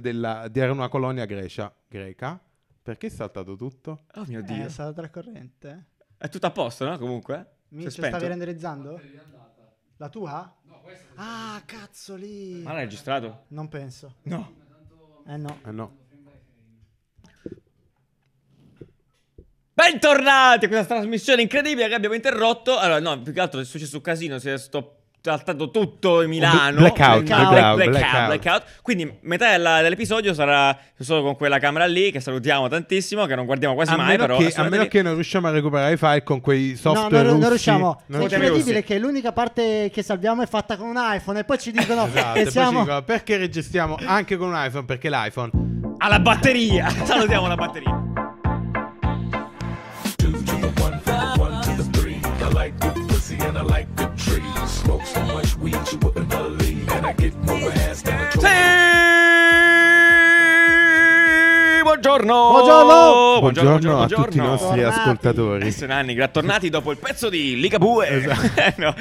della, di era una colonia grecia, greca. Perché è saltato tutto? Oh mio Eh, dio. è stata tra corrente. È tutto a posto, no? Comunque? Mi stavi renderizzando? La tua? Ah, cazzo lì. Ma l'hai registrato? Non penso. No. Eh no. Eh no. Bentornati a questa trasmissione incredibile che abbiamo interrotto. Allora, no, più che altro è successo un casino, si è sto saltato tutto in Milano. blackout, Black- blackout, blackout, blackout. blackout. Quindi metà della- dell'episodio sarà solo con quella camera lì, che salutiamo tantissimo, che non guardiamo quasi A mai, meno, però... che, a meno lì. che non riusciamo a recuperare i file con quei No, software non, non russi. riusciamo. Non È Siamo incredibile russi. che l'unica parte che salviamo è fatta con un iPhone e poi ci dicono Esatto, che poi ci siamo... dicono, perché registriamo anche con un iPhone? Perché l'iPhone Alla batteria! Salutiamo la batteria. Smoke so much weed you wouldn't believe, and I get more ass than a toy. Sì! Buongiorno! Buongiorno! Buongiorno a tutti i nostri Tornati. ascoltatori. Eh, sono anni, tornati dopo il pezzo di Liga Bue. no.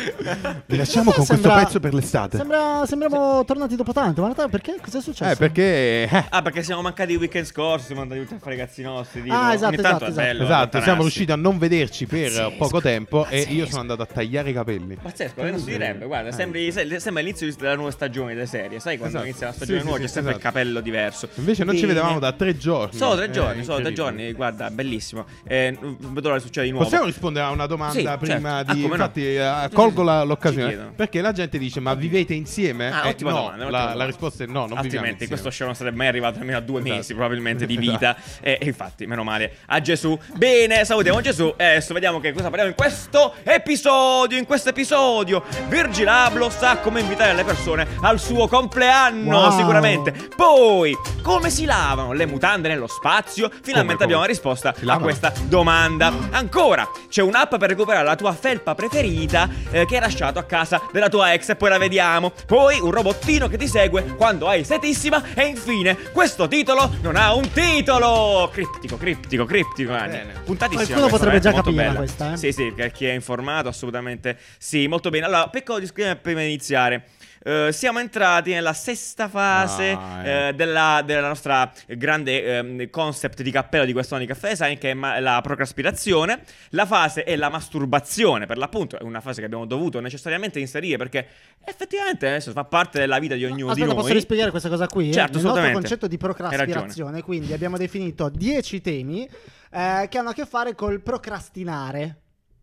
Vi lasciamo con Sembra- questo pezzo per l'estate. Sembra, sembriamo tornati dopo tanto. Ma in realtà perché? Cosa è successo? Eh, perché... eh, Ah, perché siamo mancati il weekend scorso, siamo andati tutti a fare i cazzi nostri. dico. Ah, esatto, Ogni tanto esatto, è esatto. bello Esatto, siamo riusciti a non vederci per Pazzesco, poco tempo e io pazzesco. sono andato a tagliare i capelli. Pazzesco, eh, non si direbbe, guarda, sembri, se- sembra l'inizio della nuova stagione delle serie, sai quando Esatto. inizia la stagione Sì, nuova c'è sempre esatto. il capello diverso. Invece non ci vedevamo da tre giorni. Solo tre Eh, giorni, solo tre giorni, guarda, bellissimo. Eh, vedo l'ora succede di nuovo. Possiamo rispondere a una domanda Sì, prima certo. Ah, di... no. Infatti, eh, Sì, colgo la- l'occasione. Perché la gente dice, ma vivete insieme? Ah, Eh, ottima no, domanda, la, ottima la domanda. risposta è no, non Altrimenti questo show non sarebbe mai arrivato almeno a due Esatto. mesi probabilmente di Esatto. vita e, e infatti meno male a Gesù bene salutiamo Gesù e adesso vediamo che cosa parliamo in questo episodio in questo episodio Virgil Abloh sa come invitare le persone al suo compleanno Wow. sicuramente poi come si lavano le mutande nello spazio. Finalmente Come, come? abbiamo la risposta a questa domanda. Ancora c'è un'app per recuperare la tua felpa preferita eh, che hai lasciato a casa della tua ex e poi la vediamo. Poi un robottino che ti segue quando hai setissima e infine questo titolo non ha un titolo! Criptico criptico criptico puntatissima Qualcuno questa, potrebbe già bella. questa, eh. sì sì per chi è informato assolutamente sì molto bene. Allora piccolo disclaimer prima di iniziare Eh, siamo entrati nella sesta fase Ah, eh, eh. della, della nostra grande ehm, concept di cappello di questo anno di caffè design che è ma- la procraspirazione. La fase è la masturbazione, per l'appunto è una fase che abbiamo dovuto necessariamente inserire perché effettivamente adesso fa parte della vita di ognuno Aspetta, di posso noi. rispiegare questa cosa qui? Certo, Nel nostro concetto di procrastinazione, quindi abbiamo definito 10 temi eh, che hanno a che fare col procrastinare.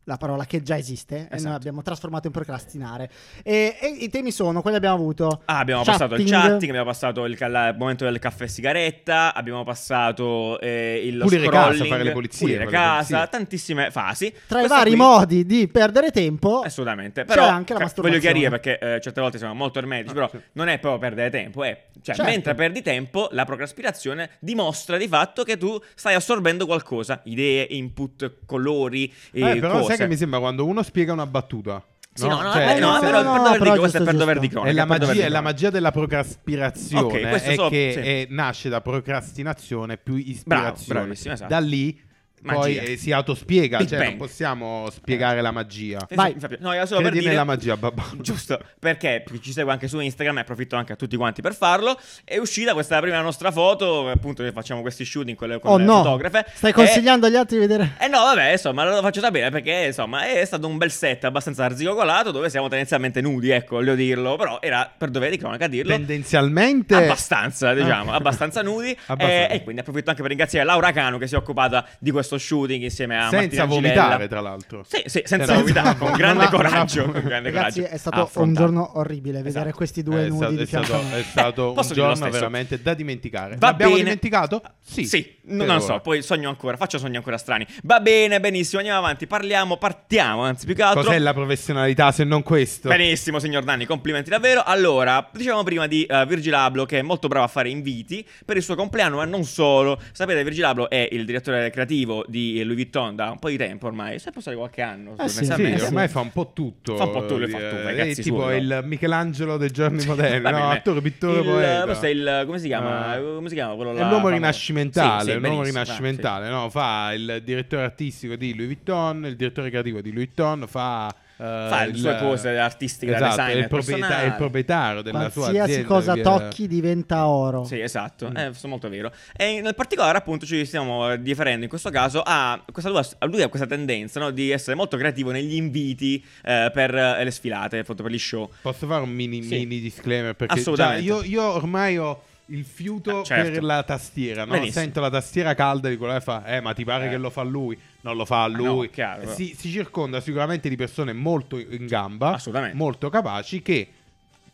La parola che già esiste e Esatto. noi abbiamo trasformato in procrastinare. E, e i temi sono quelli che abbiamo avuto. Ah, abbiamo passato il chatting, abbiamo passato il, il momento del caffè e sigaretta, abbiamo passato eh, il Pulire scrolling, casa, fare le pulizie, pulire fare le casa, pulizie. tantissime fasi. Tra i Questa vari qui- modi di perdere tempo, Assolutamente, C'è però anche la ca- voglio masturbazione. chiarire perché eh, certe volte siamo molto ermetici, Ah, però sì. non è proprio perdere tempo, è cioè Certo. mentre perdi tempo la procrastinazione dimostra di fatto che tu stai assorbendo qualcosa, idee, input, colori e Eh, però cose. Che mi sembra quando uno spiega una battuta. Sì, no, no, Cioè, eh, no, no, però no, no, questo è per dover di cronaca. È la, magia, di è la cronaca. magia della procraspirazione. Ok, questo è so- che sì. è- nasce da procrastinazione più ispirazione. bravissimo, esatto. Da lì Magia. eh, si autospiega. Big cioè, Bang. non possiamo spiegare la magia. Mi Vai. No, era solo per Credi dire... nella magia, babà. Giusto, perché chi ci segue anche su Instagram, e approfitto anche a tutti quanti per farlo, è uscita questa prima nostra foto, appunto che facciamo questi shooting con le, con oh le no, fotografe. stai E- consigliando agli altri di vedere. Eh no, vabbè, insomma, lo faccio sapere perché, insomma, è stato un bel set abbastanza arzigogolato dove siamo tendenzialmente nudi, ecco, voglio dirlo, però era per dovere di cronaca dirlo. Tendenzialmente. Abbastanza, diciamo, Ah. abbastanza nudi. Abbastanza. Eh, e quindi approfitto anche per ringraziare Laura Cano che si è occupata di questo shooting insieme a Senza Martina Gilella. vomitare, tra l'altro. Sì, sì, senza Senza- vomitare, con grande Non coraggio. non con grande Ragazzi, coraggio è stato un affrontare. giorno orribile vedere Esatto. questi due È nudi stato, di è stato, è stato un dire lo giorno veramente da dimenticare. Va L'abbiamo bene. dimenticato? Sì. Sì, Non lo ora. so, poi sogno ancora, faccio sogni ancora strani. Va bene, benissimo, andiamo avanti, parliamo, partiamo, anzi più che altro. Cos'è la professionalità se non questo? Benissimo, signor Danni, complimenti davvero. Allora, dicevamo prima di eh, Virgil Abloh che è molto bravo a fare inviti per il suo compleanno, ma non solo. Sapete, Virgil Abloh è il direttore creativo di Louis Vuitton da un po' di tempo ormai, si è passato qualche anno, Eh sì, Sì, ormai fa un po' tutto. Fa un po' tutto, eh, fa tutto, fai È cazzi tipo suoi, no? il Michelangelo dei giorni moderni, no? Attore, pittore, il, poeta. questo è il come si chiama? Eh, come si chiama quello È là? l'uomo famoso? rinascimentale, Sì, sì, è un uomo benissimo, rinascimentale, no? Fa il direttore artistico di Louis Vuitton, il direttore creativo di Louis Vuitton, fa Fa le sue cose artistiche da esatto, è designer il, il proprietario della sua Qualsiasi azienda. cosa che- tocchi diventa oro. Sì, esatto, Mm. è molto vero. E nel particolare, appunto, ci stiamo eh, differendo in questo caso a questa a lui ha questa tendenza no, di essere molto creativo negli inviti eh, per eh, le sfilate, appunto, per gli show. Posso fare un mini, Sì. mini disclaimer? Perché già Assolutamente. io, io ormai ho il fiuto Ah, certo. per la tastiera, no? Benissimo. Sento la tastiera calda di quello che fa, eh, ma ti pare Eh. che lo fa lui? Non lo fa no, lui. chiaro, però. si, si circonda sicuramente di persone molto in gamba, Assolutamente. molto capaci che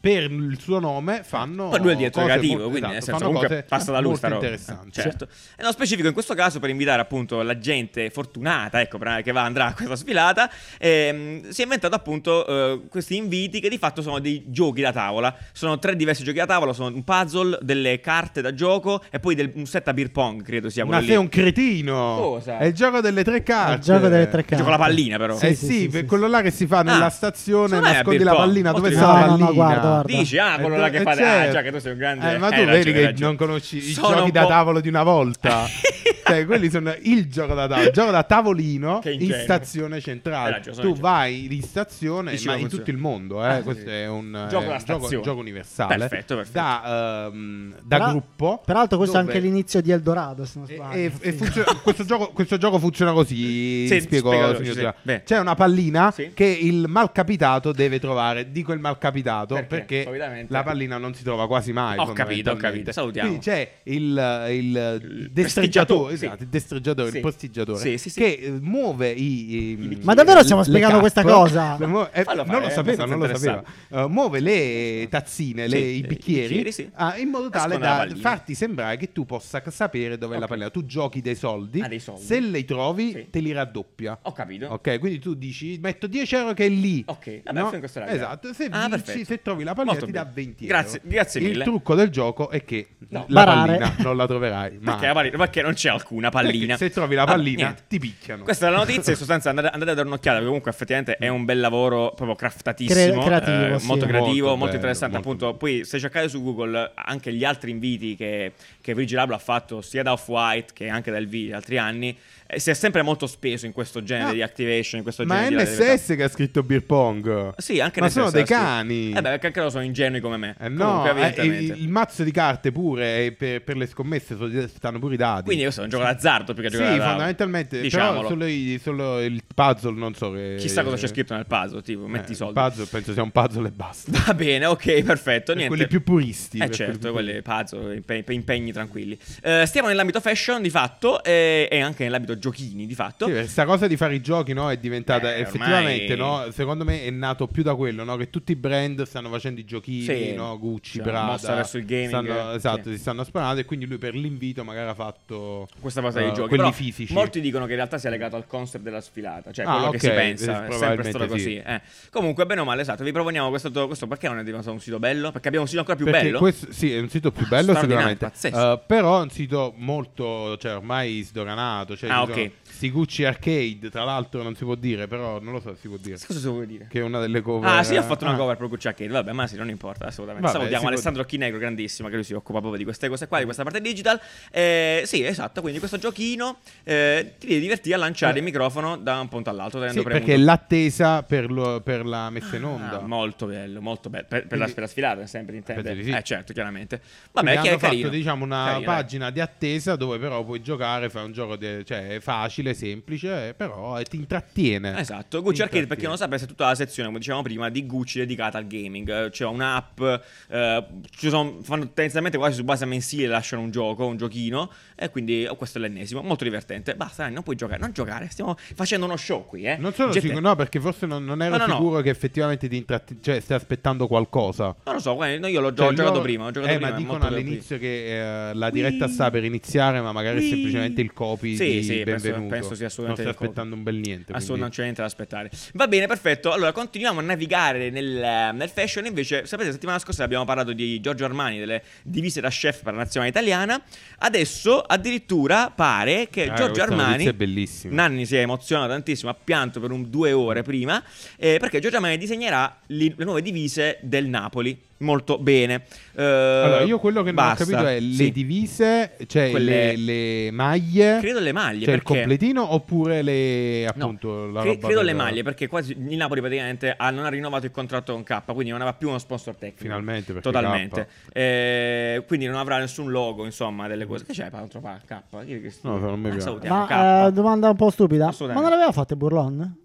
per il suo nome fanno Poi lui è dietro cose creativo, molto- quindi nel esatto, senso, fanno comunque cose passa da lui molto sta roba. interessanti. Eh, certo. E nello specifico in questo caso per invitare appunto la gente fortunata, ecco, che va andrà a questa sfilata, ehm, si è inventato appunto eh, questi inviti che di fatto sono dei giochi da tavola. Sono tre diversi giochi da tavola, sono un puzzle, delle carte da gioco e poi del- un set a beer pong, credo sia quello Ma lì. sei un cretino! Cosa? È il gioco delle tre carte. Il gioco delle tre carte. gioco la pallina però. eh Sì, sì, sì, sì, per sì. quello là che si fa nella Ah, stazione, è nascondi la pallina. Dove sta la divertente. No, pallina? no, guarda, guarda. Dici, ah, quello Eh, là che eh, fate. certo. Ah, già che tu sei un grande. Eh, ma tu hai vedi che ragione. non conosci i Sono giochi da tavolo di una volta. cioè, quelli sono il gioco da tavolo, il gioco da tavolino in stazione centrale. sono tu vai in stazione, Dici ma in tutto il mondo. Eh. Ah, Questo sì. è un Gioco eh, gioco, gioco universale. Perfetto, perfetto. Da, ehm, da Però- gruppo. Peraltro questo è dove- anche l'inizio di Eldorado, se non sbaglio. e- e Sì. funziona- questo, gioco, questo gioco funziona così. Sì, spiego, spiegalo. C'è una pallina Sì. che il malcapitato deve trovare. Dico il malcapitato Perché? perché, la pallina non si trova quasi mai. Ho capito, ho capito. Salutiamo. Quindi c'è il, il Il destreggiatore. Esatto, il destreggiatore, Sì. il postiggiatore Sì, sì, sì. che eh, muove i, i- Ma davvero stiamo le spiegando questa cosa? muove- eh, Fallo non fare, lo è sapeva, non lo sapeva. Eh, muove le tazzine, le- Sì, i i bicchieri, bicchieri, sì. ah, in modo tale da farti sembrare che tu possa sapere dove è la pallina. Tu giochi dei soldi, Ah, dei soldi. se li trovi Sì. te li raddoppia. Ho capito. Ok, quindi tu dici metto 10 euro che è lì. Ok, vabbè, no? Esatto, se Ah, vinci, se trovi la pallina Molto ti dà bene. 20 euro. Grazie- grazie Il mille. trucco del gioco è che No. la Barare. pallina non la troverai mai. Perché, perché non c'è alcuna pallina. Perché se trovi la pallina niente. ti picchiano. Questa è la notizia, in sostanza andate, andate a dare un'occhiata perché comunque effettivamente è un bel lavoro proprio craftatissimo, Cre- creativo, eh, sì. molto creativo, Molto molto, bello, interessante molto appunto. Poi se cercate su Google anche gli altri inviti che, che Virgil Abloh ha fatto sia da Off-White che anche da LV altri anni, eh, si è sempre molto speso in questo genere Ah. di activation, in questo Ma è genere di NSS che ha scritto beer pong. Sì, anche Ma nel sono dei cani. Eh beh, perché anche loro sono ingenui come me. Eh no, Comunque, eh, il, il mazzo di carte pure eh, per, per le scommesse stanno pure i dati. Quindi questo è un gioco d'azzardo più che sì, gioco da tavola. fondamentalmente. Diciamolo. Solo, i- solo il puzzle non so che... Chissà cosa c'è scritto nel puzzle, tipo, metti i Eh, soldi. Puzzle penso sia un puzzle e basta. Va bene, ok, perfetto. Per Niente. quelli più puristi. Eh certo, quelli quelli puzzle, impe- impegni tranquilli. Eh, stiamo nell'ambito fashion di fatto e, e anche nell'ambito giochini di fatto. Sì, questa cosa di fare i giochi no, è diventata Eh, effettivamente, ormai- no, secondo me è nato più da quello, no, che tutti i brand stanno facendo i giochini, Sì. no, Gucci, Cioè, Prada, verso il gaming, stanno- eh, esatto, sì. si stanno sparando e quindi lui per l'invito magari ha fatto Questa cosa dei giochi. quelli Però fisici. Molti dicono che in realtà sia legato al concept della sfilata, cioè Ah, quello ok, che si pensa, eh, è sempre stato così. sì. eh. Comunque, bene o male, esatto, vi proponiamo questo, questo perché non è diventato un sito bello? Perché abbiamo un sito ancora più Perché bello. questo- sì, è un sito più bello sicuramente. Eh, però è un sito molto, cioè ormai sdoganato, cioè Ah, ci sono ok. sti Gucci Arcade, tra l'altro non si può dire, però non lo so se si può dire, Cosa si vuole dire? che è una delle cover. Ah, sì, ho fatto una ah. cover per Gucci Arcade. Vabbè, ma sì, non importa, assolutamente. Vabbè, Salutiamo può Alessandro Chinegro, grandissimo, che lui si occupa proprio di queste cose qua, di questa parte digital. Eh, sì, esatto, quindi questo giochino eh, ti devi divertire a lanciare Eh. il microfono da un punto all'altro, tenendo Sì, premuto. perché è l'attesa per, lo- per la messa in onda. Ah, molto bello, molto bello. Per, per la, Quindi- per la sfilata, sempre intende. Sì. Eh, certo, chiaramente. Quindi Vabbè, che hanno è carino. fatto diciamo una Carino, pagina di attesa dove però puoi giocare, fai un gioco di- cioè, è facile, semplice, eh, però eh, ti intrattiene. Esatto, Gucci Arcade per chi non sapesse è tutta la sezione, come dicevamo prima, di Gucci dedicata al gaming. C'è un'app, eh, ci sono, fanno tendenzialmente quasi su base mensile, lasciano un gioco, un giochino, e quindi oh, questo è l'ennesimo, molto divertente. Basta, dai, non puoi giocare, non giocare, stiamo facendo uno show qui, eh. Non sono Gente- sicuro, no, perché forse non, non ero No, no, no. sicuro che effettivamente ti intratti- cioè stai aspettando qualcosa. Non lo so, io l'ho Cioè, giocato prima, ho giocato eh, prima. ma dicono all'inizio che eh, la diretta Wii. sta per iniziare, ma magari Wii. è semplicemente il copy Sì, di sì, benvenuto. Penso sia assolutamente Non copy. aspettando un bel niente. Assolutamente non c'è niente da aspettare. Va bene, perfetto. Allora, continuiamo a navigare nel, nel fashion. Invece, sapete, la settimana scorsa abbiamo parlato di Giorgio Armani, delle divise da chef per la nazionale italiana. Adesso, addirittura, pare che Ah, Giorgio Armani. è bellissima. Nanni si è emozionato tantissimo, ha pianto per un due ore prima. eh, perché Giorgio Armani disegnerà li- le nuove divise del Napoli. Molto bene. Eh, Allora, io quello che non basta. ho capito è le Sì. divise, cioè Quelle- le, le maglie, Credo le maglie, cioè il perché... completino oppure le No, appunto la cre- roba credo per- le maglie perché quasi il Napoli praticamente ha, non ha rinnovato il contratto con K, quindi non aveva più uno sponsor tecnico. Finalmente, perché Totalmente. Eh, quindi non avrà nessun logo, insomma, delle cose. Che c'è fa K? Che- No, non mi Ah, piace. salutiamo, Ma K. eh, domanda un po' stupida. Ma non l'aveva fatte Burlon?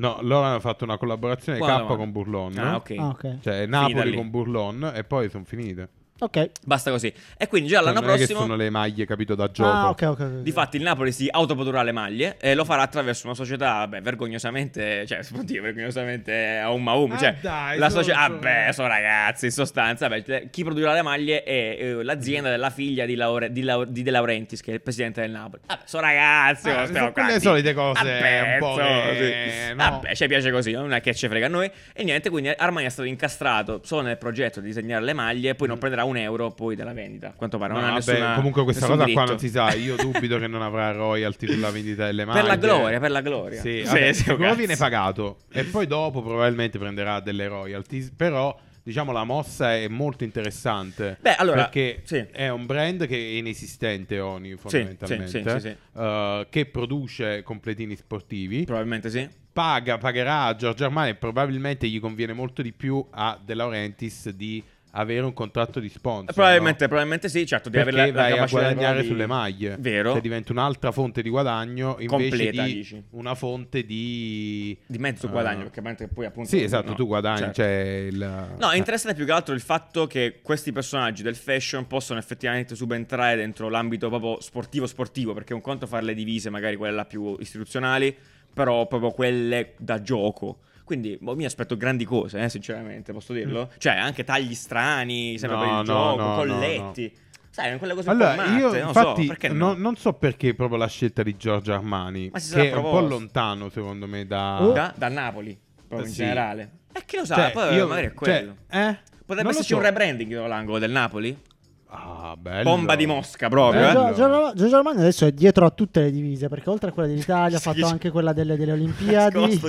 No, loro hanno fatto una collaborazione K con Burlon. Ah, ok. Ah, ok. Cioè Napoli lì. con Burlon e poi sono finite. Ok. Basta così. E quindi già l'anno non è che prossimo. sono le maglie, capito, da gioco. Ah, ok, ok. Difatti il Napoli si autoprodurrà le maglie e lo farà attraverso una società, beh, vergognosamente, cioè, si può dire vergognosamente a un maum, Ah, cioè, dai, la sono- società, sono- vabbè, sono ragazzi, in sostanza, vabbè, cioè, chi produrrà le maglie è eh, l'azienda della figlia di, Laure- di, Lau- di De Laurentiis, che è il presidente del Napoli. Vabbè, sono ragazzi, Ah, oh, sono quelle qua, solite cose, Vabbè, un po' che- sì. no. Vabbè, ci piace così, non è che ci frega a noi. E niente, quindi Armani è stato incastrato solo nel progetto di disegnare le maglie, poi non prenderà un euro poi della vendita, quanto pare. Mm. No, non ha nessuna, comunque questa cosa qua diritto. non si sa. Io dubito che non avrà royalty sulla vendita delle maglie. Per la gloria, per la gloria. Sì, Sì, vabbè, sì, sicuro cazzo. viene pagato e poi dopo probabilmente prenderà delle royalties, però diciamo la mossa è molto interessante. Beh, allora, perché sì. è un brand che è inesistente Oni fondamentalmente, sì, sì, sì, sì. eh, che produce completini sportivi. Probabilmente sì. paga, pagherà a Giorgio Armani e probabilmente gli conviene molto di più a De Laurentiis di avere un contratto di sponsor. Probabilmente, no? probabilmente sì, certo, di Perché avere la, la vai a capacità guadagnare di- sulle maglie. Vero. Cioè diventa un'altra fonte di guadagno invece Completa, di dici. una fonte di... Di mezzo eh, guadagno, perché poi appunto... Sì, esatto, no, tu guadagni, certo. cioè il... No, è eh. interessante più che altro il fatto che questi personaggi del fashion possono effettivamente subentrare dentro l'ambito proprio sportivo-sportivo, perché un conto fare le divise, magari quelle là più istituzionali, però proprio quelle da gioco. Quindi boh, mi aspetto grandi cose, eh, sinceramente, posso dirlo? Cioè, anche tagli strani, sempre Mm. No, per il no, gioco, no, colletti. Sai, quelle cose Allora, matte, io non infatti so, perché no? non, so perché proprio la scelta di Giorgio Armani, che è un po' lontano secondo me da... Oh. Da, da Napoli, proprio in Sì. generale. E chi lo sa, Cioè, poi io- magari è cioè, quello. eh? Potrebbe esserci so. un rebranding dietro l'angolo del Napoli? Ah, bello. Bomba di Mosca proprio, Eh, eh? Gio- Giorgio Giorgio Armani adesso è dietro a tutte le divise perché oltre a quella dell'Italia ha fatto anche quella delle, delle Olimpiadi.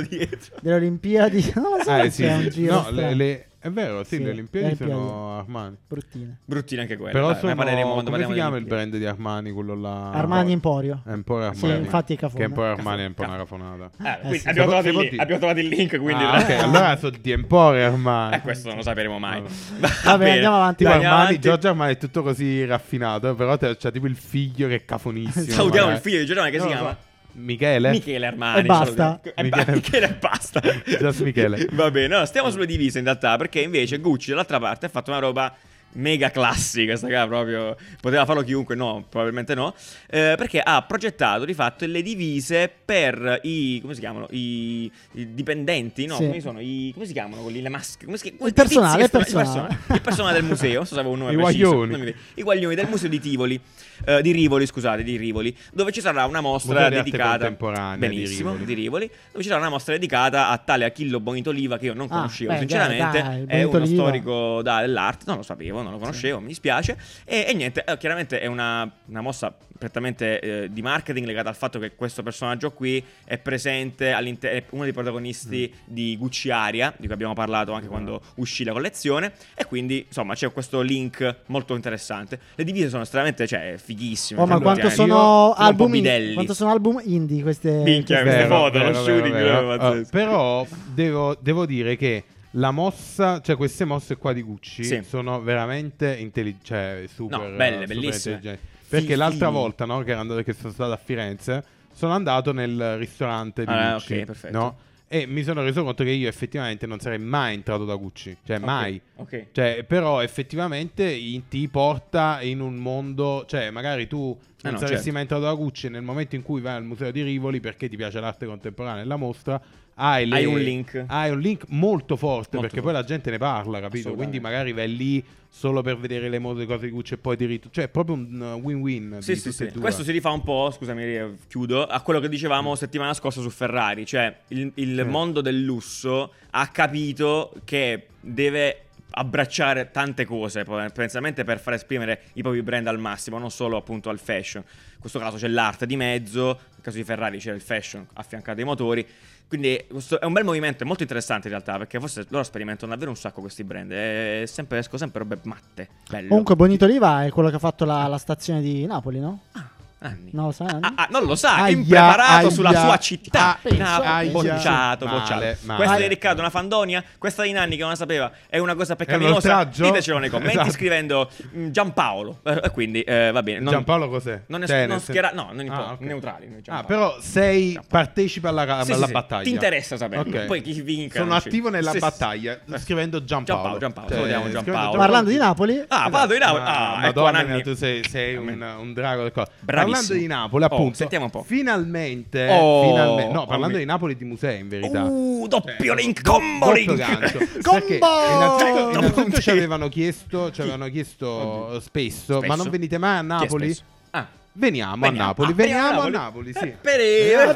Delle Olimpiadi. No, ma Eh, che sì, è un sì. giro No, le- le- è vero, sì, Sì, le Olimpiadi sono. Armani. Bruttine. Bruttine anche quelle. Però Dai, sono... parleremo quando come si chiama il brand di Armani, quello là? Armani Emporio. È po' Armani. Sì, infatti è cafona. Che po' Armani, è un po' una cafonata. Eh, Eh, sì. abbiamo, trovato il link, può abbiamo trovato il link, quindi... Ah, ok, allora sono di Empore Armani. Eh, questo non lo sapremo mai. Vabbè. Va Vabbè, andiamo avanti. Tipo Armani, avanti. Giorgio Armani è tutto così raffinato, però c'ha tipo il figlio che è cafonissimo. Salutiamo il figlio di Giordano che si chiama... Michele? Michele Armani. E basta. E Michele- ba- Michele e basta. Just Michele. Va bene, no, stiamo sulle divise in realtà, perché invece Gucci dall'altra parte ha fatto una roba mega classica, sta qua proprio poteva farlo chiunque, no, probabilmente no, eh, perché ha progettato di fatto le divise per i come si chiamano? I, i dipendenti, no, Sì. come sono? I come si chiamano quelli le maschere? Come si chiama? Il personale, il personale. il personale del museo, non so se avevo un nome I preciso, guaglioni. I guaglioni del museo di Tivoli. eh, di Rivoli, scusate, di Rivoli, dove ci sarà una mostra arte dedicata contemporanea di benissimo, Rivoli. di Rivoli, dove ci sarà una mostra dedicata a tale Achillo Bonitoliva che io non Ah, conoscevo, beh, sinceramente, dai, dai, è uno storico da- dell'arte, non lo sapevo, non lo conoscevo, mi dispiace. E, e niente, eh, chiaramente è una, una mossa prettamente eh, di marketing legata al fatto che questo personaggio qui è presente all'interno, è uno dei protagonisti di Gucci Aria, di cui abbiamo parlato anche quando uscì la collezione. E quindi, insomma, c'è questo link molto interessante. Le divise sono estremamente, cioè, fighissime. Oh, ma quanto cioè, sono, album in- quanto sono album indie queste, Minchia, queste- foto, lo shooting, vero, vero. eh. Uh, però devo, devo dire che la mossa, cioè queste mosse qua di Gucci Sì. sono veramente intelligenti, cioè super, No, belle, super bellissime. intelligenti. Perché Fili- l'altra volta, no, che, andato, che sono stato a Firenze, sono andato nel ristorante di Ah, Gucci, ok, perfetto. no? E mi sono reso conto che io effettivamente non sarei mai entrato da Gucci, cioè Ok, mai. Ok. Cioè, però effettivamente in- ti porta in un mondo, cioè magari tu Eh non no, saresti certo. mai entrato da Gucci nel momento in cui vai al museo di Rivoli perché ti piace l'arte contemporanea e la mostra, hai, le- Hai un link. Hai un link molto forte Molto perché forte. poi la gente ne parla, capito? Quindi magari vai lì solo per vedere le mode, cose di Gucci e poi ti. Cioè, è proprio un uh, win-win. Sì, sì, sì. Questo si rifà un po', scusami, eh, chiudo, a quello che dicevamo settimana scorsa su Ferrari. Cioè, il, il Sì. mondo del lusso ha capito che deve abbracciare tante cose, pensamente per far esprimere i propri brand al massimo, non solo appunto al fashion. In questo caso c'è l'arte di mezzo, nel caso di Ferrari c'è il fashion affiancato ai motori. Quindi questo è un bel movimento, è molto interessante in realtà, perché forse loro sperimentano davvero un sacco questi brand. E sempre, esco sempre robe matte. Bello. Comunque, Bonito Oliva è quello che ha fatto la, la stazione di Napoli, no? Ah, anni. Non lo sai? Anni? Ah, ah, non lo sa, Aia, impreparato sulla aia, sua città. ah, bocciato, bocciato. Questa di Riccardo è una fandonia? Questa di Nanni che non la sapeva è una cosa un peccaminosa? Ditecelo nei commenti Esatto. scrivendo mm, Giampaolo. Eh, E quindi eh, va bene. Non, Giampaolo cos'è? Non, è, non schiera- no, non Ah, ok. neutrali. Ah, Giampaolo. però sei Giampaolo. partecipa alla, Sì, alla sì, sì. battaglia. Ti interessa saperlo. Ok. Poi chi vinca. Sono attivo nella Sì, sì. battaglia scrivendo Giampaolo. Giampaolo, Giampaolo, Cioè, scrivendo Giampaolo. Parlando di Napoli, Ah, vado di Napoli. Ah, ecco Madonna tu sei, sei un, drago del corpo. Parlando di Napoli, Oh, appunto. sentiamo un po'. Finalmente, Oh, finalmente- no, oh, parlando mi- di Napoli di musei, in verità. Uh, doppio link, do- combo doppio link. gancio. Perché innanzitutto, innanzitutto ci avevano chiesto, ci avevano chiesto spesso, ma Spesso? non venite mai a Napoli? spesso? Ah. Veniamo, Veniamo. a Napoli, Ah, veniamo a Napoli, sì. Eh,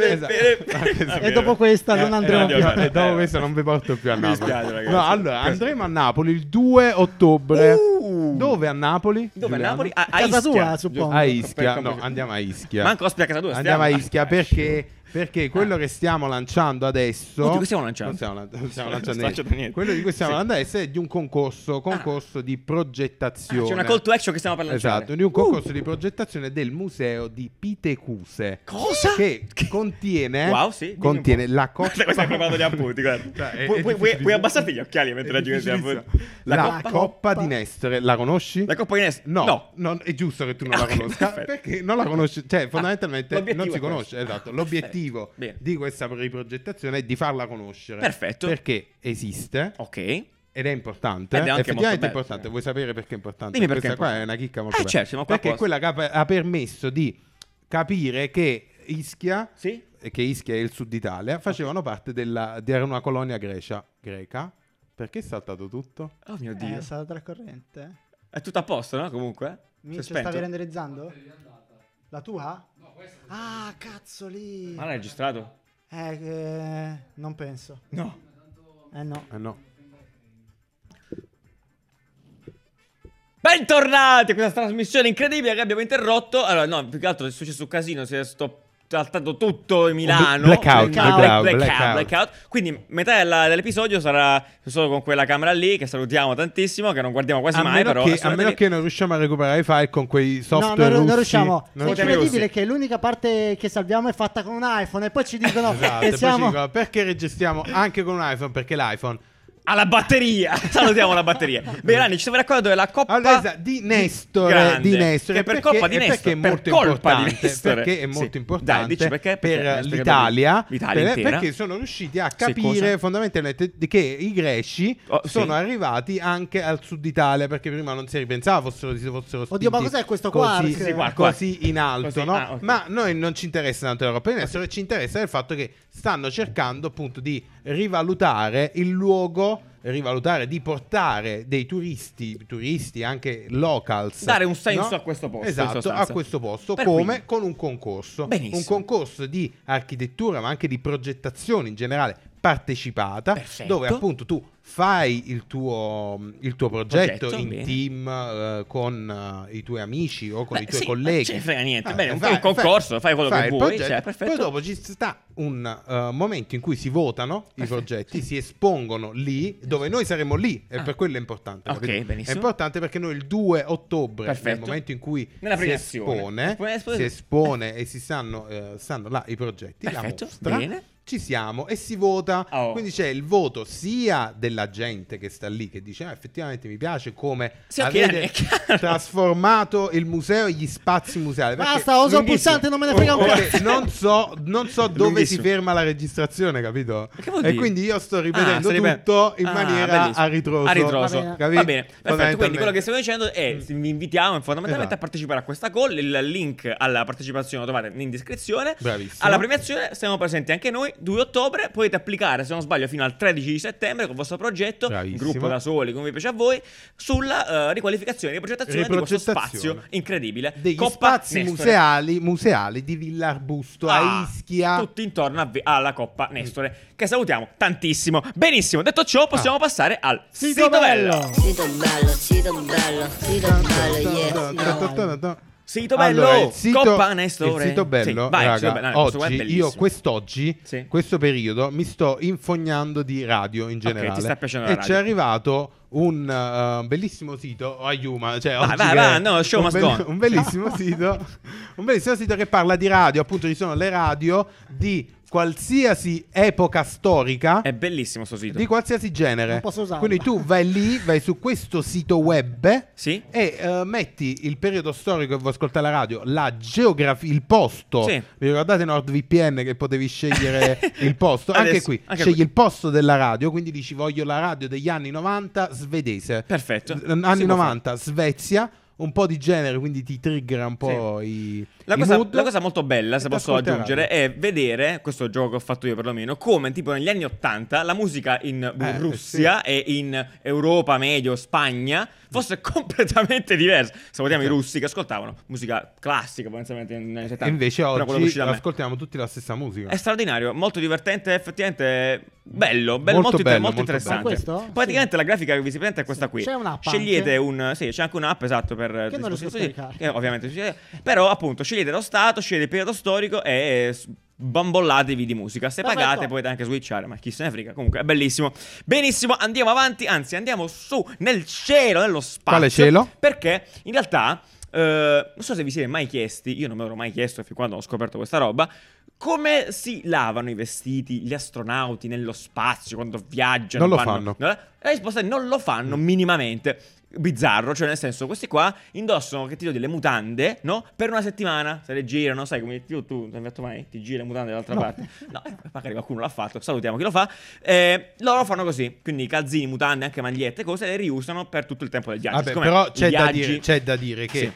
Eh. E dopo questa non Eh, andremo eh, più. addio, E dopo questo non vi porto più a Napoli. No, allora andremo a Napoli il 2 ottobre. Dove a Napoli? Dove a Giuliano? Napoli? A, a Casa Ischia. tua, suppongo. A Ischia, Per- no, andiamo a Ischia. Manco ospita a casa tua. Andiamo a Ischia perché, perché quello che stiamo lanciando adesso. Oddio, che stiamo lanciando? Non stiamo, lan- non stiamo Non lanciando sto niente. Quello di cui stiamo Sì. parlando adesso è di un concorso, concorso di progettazione. Ah, c'è una call to action che stiamo per lanciare. Esatto, di un concorso di progettazione del museo di Pitecuse. Cosa? Che contiene, Wow, sì, contiene la coppa. Questo hai preparato gli appunti, guarda. Cioè, è- Puoi, è puoi- puoi- abbassarti gli occhiali mentre È difficilissimo. appunti. La, La coppa, coppa- di Nestore, la conosci? La coppa di Nest? No, No. non- è giusto che tu non la conosca perfetto. perché non la conosci, cioè fondamentalmente l'obiettivo non si è conosce, esatto. Ah, L'obiettivo perfetto. Bene. di questa riprogettazione è di farla conoscere. Perfetto. Perché esiste Ok. ed è importante. Ed è anche Effettivamente importante. Vuoi sapere perché è importante? Dimmi perché Questa è qua è importante. una chicca molto Eh, bella. certo, perché è quella che ha, ha permesso di capire che Ischia Sì? e che Ischia è il sud Italia facevano parte della di era una colonia grecia, greca. Perché è saltato tutto? Oh mio Eh, Dio. è stata tra corrente. È tutto a posto, no? Comunque? Spento. stavi renderizzando? La tua? Ah, cazzo lì. Ma l'hai registrato? Eh, eh, non penso. No. Eh no. Eh no. Bentornati a questa trasmissione incredibile che abbiamo interrotto. Allora, no, più che altro è successo un casino, si è sto saltato tutto in Milano. blackout, Blackout, blackout, blackout, blackout. blackout. Quindi metà della- dell'episodio sarà solo con quella camera lì che salutiamo tantissimo, che non guardiamo quasi A mai, però che, a meno che non riusciamo a recuperare i file con quei No, software non, non russi. riusciamo. Non È siamo incredibile russi. che l'unica parte che salviamo è fatta con un iPhone e poi ci dicono Esatto, che poi siamo... ci dicono, perché registriamo anche con un iPhone? Perché l'iPhone alla batteria. Salutiamo la batteria. Bene, Rani, ci siamo raccontando della coppa Allora, di Nestore, grande, di Nestore che per perché, colpa di Nestore, perché è per molto colpa di importante perché è Sì. molto Dai, importante dici perché? Perché per l'Italia, l'Italia per- perché sono riusciti a Sì, capire cosa? fondamentalmente che i greci Oh, sì. sono arrivati anche al sud Italia perché prima non si ripensava fossero, fossero Oddio, ma cos'è questo così, quark? Sì, quark, quark. così in alto Così, no? ah, ok. ma noi non ci interessa tanto l'Europa di Nestore ci interessa il fatto che stanno cercando appunto di rivalutare il luogo rivalutare di portare dei turisti turisti anche locals Dare un senso no? a questo posto, esatto a questo posto Per come quindi. con un concorso Benissimo. un concorso di architettura ma anche di progettazione in generale partecipata Perfetto. dove appunto tu fai il tuo, il tuo progetto, Progetto, in bene. team eh, con eh, i tuoi amici o con Beh, i tuoi sì, colleghi non frega niente. Ah, Bene, fai- un concorso, fai quello che il vuoi, progetto, cioè, perfetto. poi dopo ci sta un eh, momento in cui si votano i progetti si espongono lì dove noi saremo lì e Ah. per quello è importante Ok, benissimo. è importante perché noi il 2 ottobre nel Perfetto. momento in cui si espone, si espone e si stanno, stanno là i progetti la Perfetto, mostra bene. Ci siamo e si vota Oh. quindi c'è il voto sia della gente che sta lì che dice "Ah, effettivamente mi piace come Sì, avete trasformato il museo e gli spazi museali Basta, uso il pulsante, non me ne frega un cazzo. perché non so, non so dove si ferma la registrazione, capito? E quindi io sto Ah, ripetendo ripet- tutto in Ah, maniera bellissimo. a ritroso. A ritroso. Va bene. Va bene, perfetto. Quindi quello che stiamo dicendo è: vi invitiamo fondamentalmente Esatto. a partecipare a questa call. Il link alla partecipazione lo trovate in descrizione. Bravissimo. Alla premiazione siamo presenti anche noi. 2 ottobre potete applicare, se non sbaglio, fino al 13 di settembre con il vostro progetto, in Bravissimo. gruppo da soli, come vi piace a voi, sulla eh, riqualificazione e riprogettazione di questo spazio incredibile. Degli Coppa spazi Nestore. museali, museali di Villa Arbusto Ah, a Ischia. Tutti intorno a vi- alla Coppa Nestore, che salutiamo tantissimo. Benissimo, detto ciò, possiamo passare al Sito bello. Sito bello, sito bello, sito bello, yeah. Sito bello, Allora, il sito, Coppa Nestore. il sito bello, Sì, vai, raga, sito bello, no, oggi, io quest'oggi, Sì. questo periodo, mi sto infognando di radio in generale. ti sta piacendo la e radio. c'è arrivato un uh, bellissimo sito, oh, Ayuma, cioè Vai, vai, vai, no, show un, must on. un bellissimo sito, un bellissimo sito che parla di radio, appunto ci sono le radio di qualsiasi epoca storica. È bellissimo sto sito. Di qualsiasi genere. Non posso usarlo. Quindi tu vai lì, vai su questo sito web Sì? e eh, metti il periodo storico che vuoi ascoltare la radio, la geografia, il posto. Sì. Vi ricordate NordVPN che potevi scegliere il posto? Anche Adesso- qui, anche scegli qui. il posto della radio, quindi dici voglio la radio degli anni 90 svedese. Perfetto. S- Si Anni può 90 Svezia, un po' di genere, quindi ti triggera un po' i, La cosa, mood. la cosa molto bella, se posso aggiungere, è vedere questo gioco che ho fatto io perlomeno, come tipo negli anni 80 la musica in Eh, Russia e in Europa, medio, Spagna fosse completamente diversa. Salutiamo i russi che ascoltavano musica classica, potenzialmente negli anni 70. E invece oggi ascoltiamo tutti la stessa musica. È straordinario, molto divertente, effettivamente bello, bello Molto molto, inter- bello, molto molto interessante. Praticamente la grafica che vi si presenta è questa qui. C'è un'app Scegliete anche? un sì, c'è anche un'app esatto per Che non riesco a scaricare. ovviamente però appunto scegliete lo stato, scegliete il periodo storico e s- bambollatevi di musica. Se pagate potete anche switchare, ma chi se ne frega. Comunque è bellissimo. Benissimo, andiamo avanti, anzi andiamo su nel cielo, nello spazio. Quale cielo? Perché in realtà eh, non so se vi siete mai chiesti, io non me l'ero mai chiesto fin quando ho scoperto questa roba, come si lavano i vestiti gli astronauti nello spazio quando viaggiano? Non lo vanno- fanno. No? La risposta è non lo fanno minimamente. Bizzarro, cioè nel senso, questi qua indossano, che ti dico, delle mutande, no? Per una settimana, se le girano, sai come tu, tu non hai fatto mai? Ti giri le mutande dall'altra parte? No, eh, magari qualcuno l'ha fatto, salutiamo chi lo fa. Eh, loro fanno così, quindi calzini, mutande, anche magliette, cose, le riusano per tutto il tempo del viaggio. Vabbè, Siccome però c'è, da dire, c'è da dire che. Sì.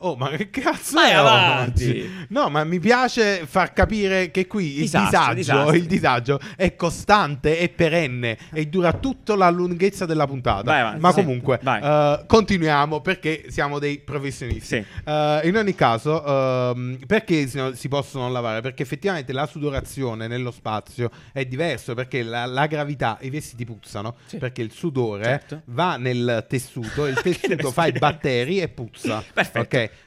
Oh, ma che cazzo Vai è avanti. oggi? No, ma mi piace far capire che qui il Disastro, disagio, disastro. il disagio è costante e perenne e dura tutta la lunghezza della puntata. Vai avanti, ma sì. comunque, eh, continuiamo perché siamo dei professionisti. Sì. Eh, in ogni caso, ehm, perché si, possono lavare? Perché effettivamente la sudorazione nello spazio è diverso perché la, la gravità, i vestiti puzzano Sì. perché il sudore Certo. va nel tessuto, il tessuto fa i batteri e puzza. Perfetto.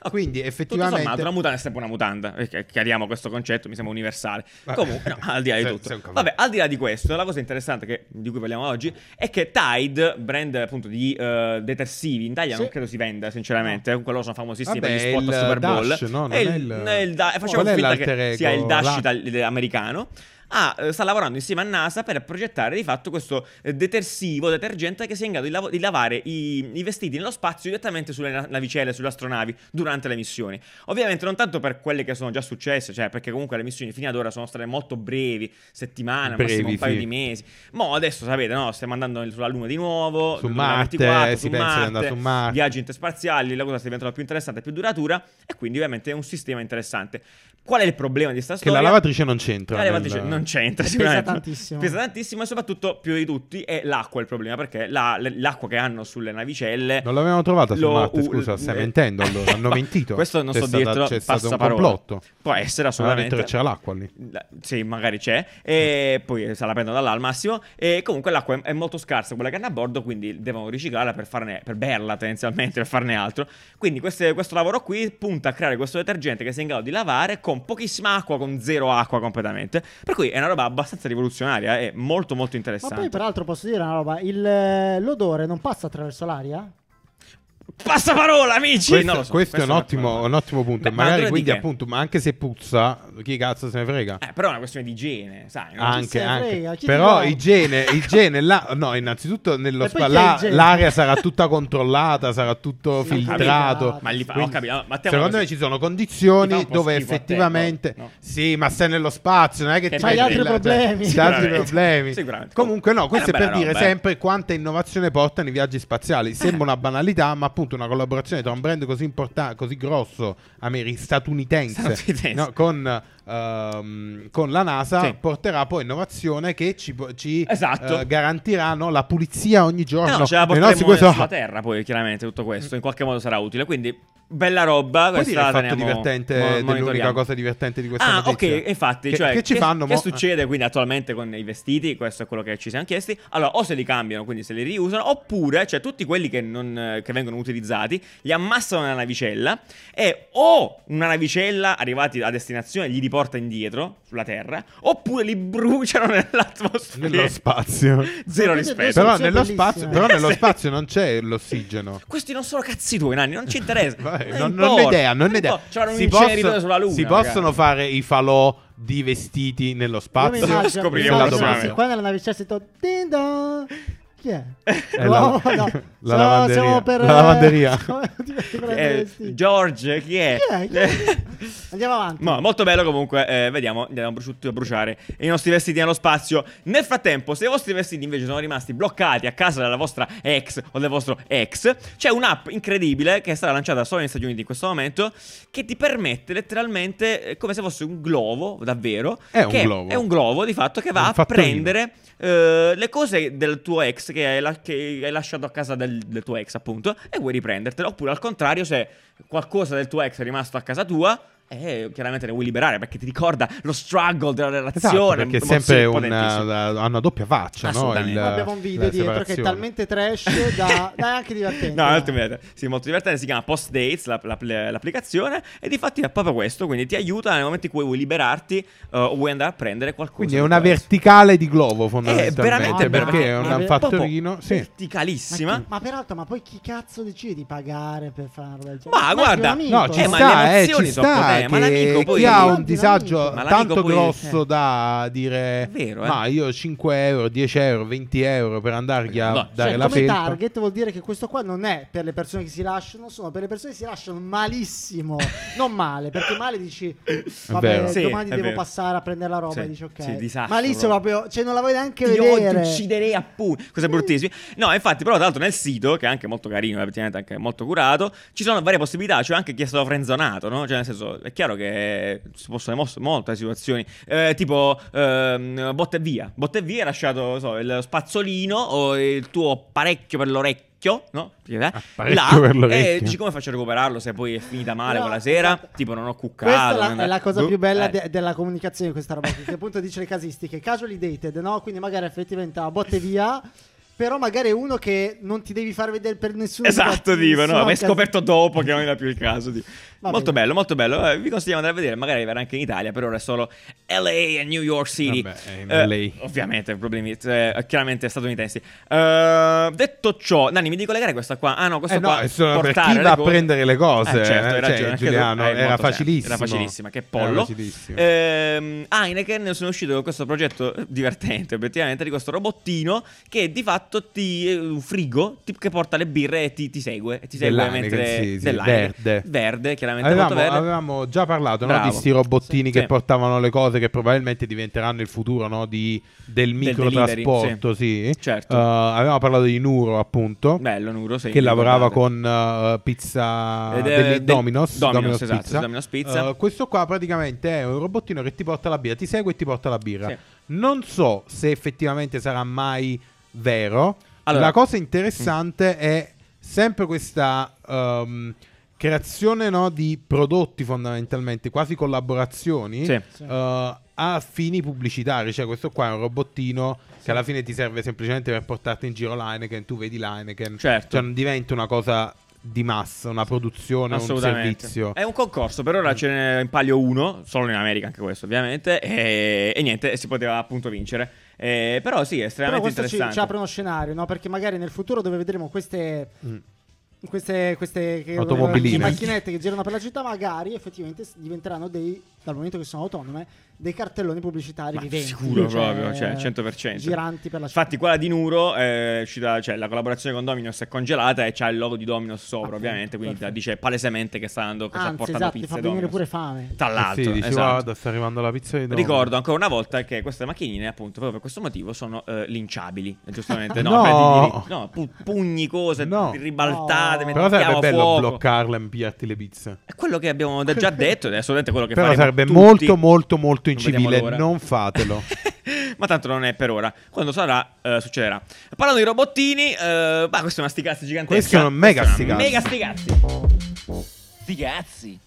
Ok, quindi Tutto effettivamente sommato, una mutanda è sempre una mutanda. perché Chiariamo questo concetto, mi sembra universale. Vabbè. Comunque, no, al di là di tutto. un cavallo. Vabbè, al di là di questo, la cosa interessante che- di cui parliamo oggi è che Tide, brand appunto di eh, detersivi, in Italia Sì. non credo si venda, sinceramente. Comunque loro sono famosissimi Vabbè, per gli spot Super Bowl. Dash, no? Non È il, è il- è il da- facciamo finta che ego? sia il Dash La- itali- americano. Ah, eh, sta lavorando insieme a NASA per progettare di fatto questo eh, detersivo, detergente che sia in grado di, lav- di lavare i, i vestiti nello spazio direttamente sulle na- navicelle, sulle astronavi durante le missioni. Ovviamente non tanto per quelle che sono già successe, cioè perché comunque le missioni fino ad ora sono state molto brevi, settimane, Brevi, massimo un paio sì. di mesi. Mo adesso sapete, no, stiamo andando sulla Luna di nuovo, Su 2024, Marte, su si pensa di Marte, andare su Marte. viaggi interspaziali, la cosa sta diventando più interessante, più duratura e quindi ovviamente è un sistema interessante. Qual è il problema di sta che storia? la lavatrice non c'entra. La lavatrice nel- non c'entra, Pesa sicuramente. tantissimo. Pesa tantissimo e soprattutto più di tutti è l'acqua il problema perché la- l'acqua che hanno sulle navicelle Non l'avevamo trovata su Marte, u- scusa, stai eh, mentendo allora, hanno no, mentito. Questo non C'è so stata- dirtelo, c'è stato un complotto. Può essere Allora assolutamente. dentro c'era l'acqua lì. La- Sì, magari c'è. E poi se la prendono da là al massimo. E comunque l'acqua è, è molto scarsa, quella che hanno a bordo, quindi devono riciclarla per farne per berla tendenzialmente, per farne altro. Quindi queste- questo lavoro qui punta a creare questo detergente che sia in grado di lavare con pochissima acqua, con zero acqua completamente. Per cui è una roba abbastanza rivoluzionaria, è molto molto Ma interessante. poi, peraltro, posso dire una roba: il, eh, l'odore non passa attraverso l'aria? Passaparola, amici! Questo, Non lo so, questo è un ottimo, un ottimo punto. Beh, ma Magari di quindi, che? appunto, ma anche se puzza, chi cazzo se ne frega? Eh, però è una questione di igiene, sai? no? anche, anche. Però igiene, igiene là, no, innanzitutto nello spa- là- l'aria sarà tutta controllata, sarà tutto Sì, filtrato. Ma gli fa- ho Quindi, capito, ma secondo me ci sono condizioni dove a te, effettivamente no? sì, ma stai nello spazio, non è che Che c'hai c'hai altri cioè, problemi. c'hai altri Sicuramente. problemi. Comunque no, questo è per dire eh. sempre quanta innovazione portano i viaggi spaziali. Sembra una banalità, ma appunto una collaborazione tra un brand così importante, così grosso, statunitense, Statunitense. no, con, ehm, con la NASA, Sì. porterà poi innovazione che ci, ci, Esatto. eh, garantiranno la pulizia ogni Eh giorno. no, ce la porteremo nostri questo- sulla Terra poi chiaramente tutto questo in qualche modo sarà utile quindi bella roba Puoi questa dire il fatto divertente mo- dell'unica cosa divertente di questa Ah, notizia? ok, infatti, Che- cioè, che ci fanno Che mo- succede quindi attualmente con i vestiti? Questo è quello che ci siamo chiesti. Allora, o se li cambiano, quindi se li riusano, oppure, cioè, tutti quelli che, non, eh, che vengono utilizzati li ammassano nella navicella e o una navicella arrivati a destinazione gli riporta indietro sulla Terra, oppure li bruciano nell'atmosfera. Nello spazio. Zero rispetto. Però nello, spazio, però nello spazio non c'è l'ossigeno. Questi non sono cazzi tuoi, Nani, non ci interessa. Vai, Non non, non importa. ho idea, non ho idea. C'era un Si inceneritore possono- sulla Luna. Si ragazzi. possono fare i falò di vestiti nello spazio? immagino- scopriremo domanda. Qua nella navicella ding dong. Chi è? È No, la- no. la Siamo- lavanderia. siamo per, La lavanderia. Eh, vestiti. George, chi è? Chi è? Chi è? Andiamo avanti. Ma molto bello comunque, eh, vediamo, andiamo bruci- a bruciare i nostri vestiti nello spazio. Nel frattempo, se i vostri vestiti invece sono rimasti bloccati a casa della vostra ex o del vostro ex, c'è un'app incredibile che è stata lanciata solo negli Stati Uniti in questo momento, che ti permette letteralmente, eh, come se fosse un globo, davvero. È un che globo. È un globo di fatto che va Un a fattorino. prendere eh, le cose del tuo ex che hai, la- che hai lasciato a casa del, del tuo ex, appunto, e vuoi riprendertelo. Oppure al contrario, se qualcosa del tuo ex è rimasto a casa tua. Eh, chiaramente ne vuoi liberare perché ti ricorda lo struggle della relazione. Esatto, perché è sempre una, ha una doppia faccia, no? Il- abbiamo un video la dietro che è talmente trash da, da anche divertente. No, è molto divertente. Sì, molto divertente. Si chiama Post Dates l'app- l'app- l'applicazione. E di fatti è proprio questo. Quindi ti aiuta nel momento in cui vuoi liberarti eh, o vuoi andare a prendere qualcosa. Quindi è una verticale di globo È fondamentalmente. veramente perché è ma un fattorino. Sì. verticalissima. Ma, ma peraltro, ma poi chi cazzo decide di pagare per farlo? Ma anche guarda, No, ci Eh, ma sta, le eh, emozioni ci sono sta potenti, ma che l'amico poi- chi ha un disagio tanto poi- grosso eh. da dire È vero, eh. ma io 5 euro, 10 euro, 20 euro per andargli a No. dare Cioè, la come felpa target vuol dire che questo qua non è per le persone che si lasciano, sono per le persone che si lasciano malissimo. non male, perché male dici, vabbè. Sì, domani è devo vero. passare a prendere la roba Sì, e dici ok. sì, disastro malissimo proprio. proprio, cioè non la vuoi neanche Ti vedere. ucciderei appunto. Cose bruttissime. No, infatti, però, tra l'altro, nel sito, che è anche molto carino, effettivamente anche molto curato, ci sono varie possibilità. Cioè, anche chi è stato frenzonato, no? Cioè, nel senso, è chiaro che si possono mos- molte situazioni. Eh, tipo, ehm, botte via. Botte via, hai lasciato, so, il spazzolino o il tuo apparecchio per l'orecchio, no? Eh, Apparecchio per l'orecchio. E dici come faccio a recuperarlo se poi è finita male No, quella sera? esatto. Tipo, non ho cuccato. Questa è la, è la cosa più bella eh. de- della comunicazione questa roba qui, che appunto dice le casistiche, casually dated, no? Quindi magari effettivamente a botte via, però magari è uno che non ti devi far vedere per nessuno. Esatto, tipo, no, ma hai cas- scoperto dopo che non era più il caso. Va Molto bene. bello, molto bello. Eh, vi consigliamo di andare a vedere, magari arriverà anche in Italia, per ora è solo LA e New York City. Vabbè, è in Eh, LA. ovviamente, problemi eh, chiaramente statunitensi. Eh, detto ciò, Nani, mi devi collegare questa qua. Ah no, questa Eh no, qua è solo per portare chi le va a prendere le cose, Eh, certo, hai eh, ragione, cioè, tu. Giuliano, Eh, era facilissimo. Era facilissima, che Era pollo. facilissimo. Ehm, Heineken sono uscito con questo progetto divertente, obiettivamente, di questo robottino che di fatto ti è un frigo ti- che porta le birre e ti, ti segue. E ti segue Dell'Heineken, mentre sì, sì, verde. Verde, chiaramente Avevamo, verde. avevamo già parlato no, di sti robottini Sì. che portavano le cose che probabilmente diventeranno il futuro no, di- del microtrasporto. sì. Certo. Uh, avevamo parlato di Nuro, appunto, Bello, Nuro, che lavorava ricordate. con uh, pizza Ed degli del- Dominos. Domino's, esatto, Pizza. Domino's Pizza. Uh, questo qua praticamente è un robottino che ti porta la birra, ti segue e ti porta la birra. Non so se effettivamente sarà mai vero. Allora- la cosa interessante è sempre questa um, creazione no, di prodotti fondamentalmente, quasi collaborazioni. Sì. Sì. uh, a fini pubblicitari, cioè questo qua è un robottino che alla fine ti serve semplicemente per portarti in giro l'Heineken, tu vedi l'Heineken, Certo. cioè non diventa una cosa di massa, una produzione, un servizio. È un concorso, per ora ce ne impaglio uno, solo in America anche questo ovviamente, e, e niente, si poteva appunto vincere. Eh, però sì, è Però estremamente ci, interessante. ci apre uno scenario, no? Perché magari nel futuro dove vedremo queste. Mm. Queste, queste che- Automobiline. le macchinette che girano per la città, magari effettivamente diventeranno dei, dal momento che sono autonome, dei cartelloni pubblicitari Ma viventi. sicuro proprio, cioè, 100%. Giranti per la città. Infatti, quella di Nuro è uscita, cioè la collaborazione con Domino's è congelata e c'ha il logo di Domino's sopra, Appunto, ovviamente. Quindi perfetto. dice palesemente che sta dando, che sta Anzi, portando esatto, pizza fa venire Domino's. pure fame. Tra l'altro, Eh sì, dici, esatto. guarda, sta arrivando la pizza di Domino's. Ricordo ancora una volta che queste macchinine, appunto, proprio per questo motivo, sono eh, linciabili. Giustamente, no, No. per di- no, pu- pugni, cose, No. ribaltate. Cazzate, Però sarebbe bello fuoco. bloccarla e pigliarti le pizze. È quello che abbiamo già detto è assolutamente quello che Però sarebbe tutti. molto molto molto Non incivile, l'ora. non fatelo. Ma tanto non è per ora. Quando sarà, eh, succederà. Parlando di robottini, eh, ma questa è una sticazzi gigantesca. Questi sono mega Questa è una sticazzi. Mega sticazzi. Sticazzi.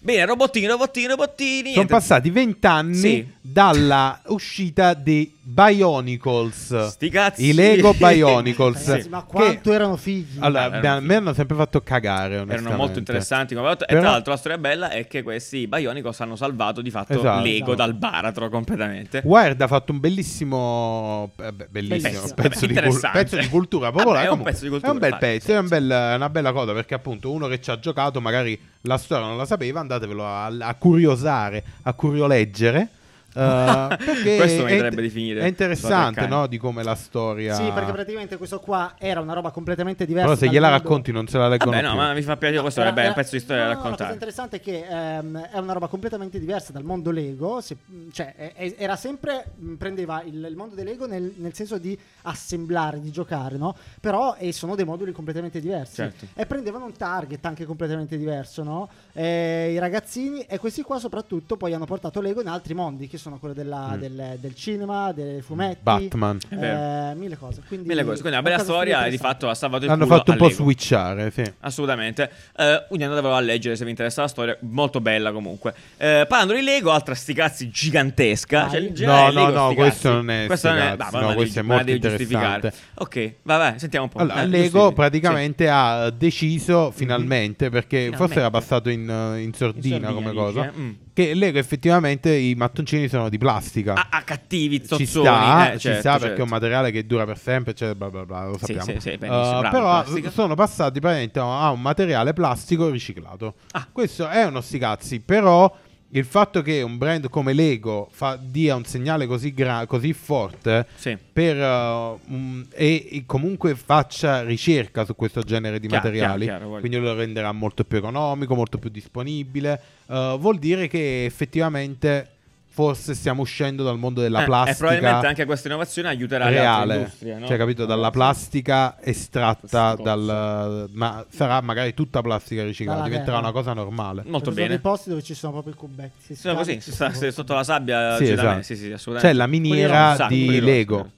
Bene, robottini, robottini, robottini. Sono passati vent'anni Sì. dalla uscita dei Bionicles. Sti cazzi. I Lego Bionicles. Ragazzi, ma che- quanto erano fighi. Allora, mi- a erano me hanno sempre fatto cagare, onestamente. Erano molto interessanti come volta. E Però- tra l'altro la storia bella è che questi Bionicles hanno salvato di fatto Esatto. Lego Esatto. dal baratro completamente. Wired ha fatto un bellissimo, eh, bellissimo Bellissimo. pezzo, di, cul- pezzo di cultura popolare. Vabbè, è un Comunque, pezzo di cultura, È un bel pezzo, è un bel- è una bella cosa perché appunto uno che ci ha giocato magari la storia non la sapeva, andatevelo a, a curiosare, a curioleggere. Eh, perché Questo meriterebbe di finire È interessante, no? Di come la storia. Sì, perché praticamente questo qua era una roba completamente diversa. Però se gliela mondo- racconti non se la leggono Vabbè, no, più. ma mi fa piacere. Questo Era- è un pezzo di storia no, da no, La cosa raccontare. interessante è che ehm, è una roba completamente diversa dal mondo Lego. se- cioè, è- era sempre. prendeva il, il mondo dei Lego nel, nel senso di assemblare, di giocare, no? Però e sono dei moduli completamente diversi. Certo. E prendevano un target anche completamente diverso, no? Eh, I ragazzini, e questi qua soprattutto poi hanno portato Lego in altri mondi, che sono quello della- Mm. del, del cinema, dei fumetti. Batman. Vero. eh, mille cose. Quindi, Mille cose. Quindi una bella storia e di fatto ha salvato il Hanno culo fatto un po' Lego. switchare, sì. Assolutamente. Eh, quindi andatevelo a leggere se vi interessa la storia. Molto bella comunque. Eh, parlando di Lego, altra sticazzi gigantesca. Vai. Cioè, No, no, Lego no, questo non è Questo non è. bah, no, questo devi- è molto interessante. Ok, vai, vai, sentiamo un po'. Allora, Eh, Lego giustifica. praticamente ha deciso finalmente, perché Finalmente. forse era passato in, uh, in sordina In sordina, come cosa, eh? Mm. Che Lego effettivamente i mattoncini sono di plastica. Sì. Ah, ah, cattivi, zozzoni. ci sta, eh, ci certo, sta certo. perché è un materiale che dura per sempre, cioè bla bla bla, lo Sì, sappiamo. sì, sì, benissimo, Uh, bravo, però sono passati praticamente a un materiale plastico riciclato. Ah. Questo è uno sti cazzi, però il fatto che un brand come Lego fa- dia un segnale così, gra- così forte Sì. per, uh, un- e, e comunque faccia ricerca su questo genere di Chiaro, materiali, chiaro, chiaro, quindi lo renderà molto più economico, molto più disponibile. Uh, vuol dire che effettivamente forse stiamo uscendo dal mondo della Eh, plastica. E probabilmente anche questa innovazione aiuterà le altre reale, industrie. no? cioè capito dalla plastica estratta dal ma sarà magari tutta plastica riciclata, Dalla diventerà terra. una cosa normale. Molto Ci sono bene. dei posti dove ci sono proprio i cubetti. Si Sono così, si sta, sotto la sabbia. Sì, me, esatto. sì, sì, assolutamente. C'è la miniera di Lego.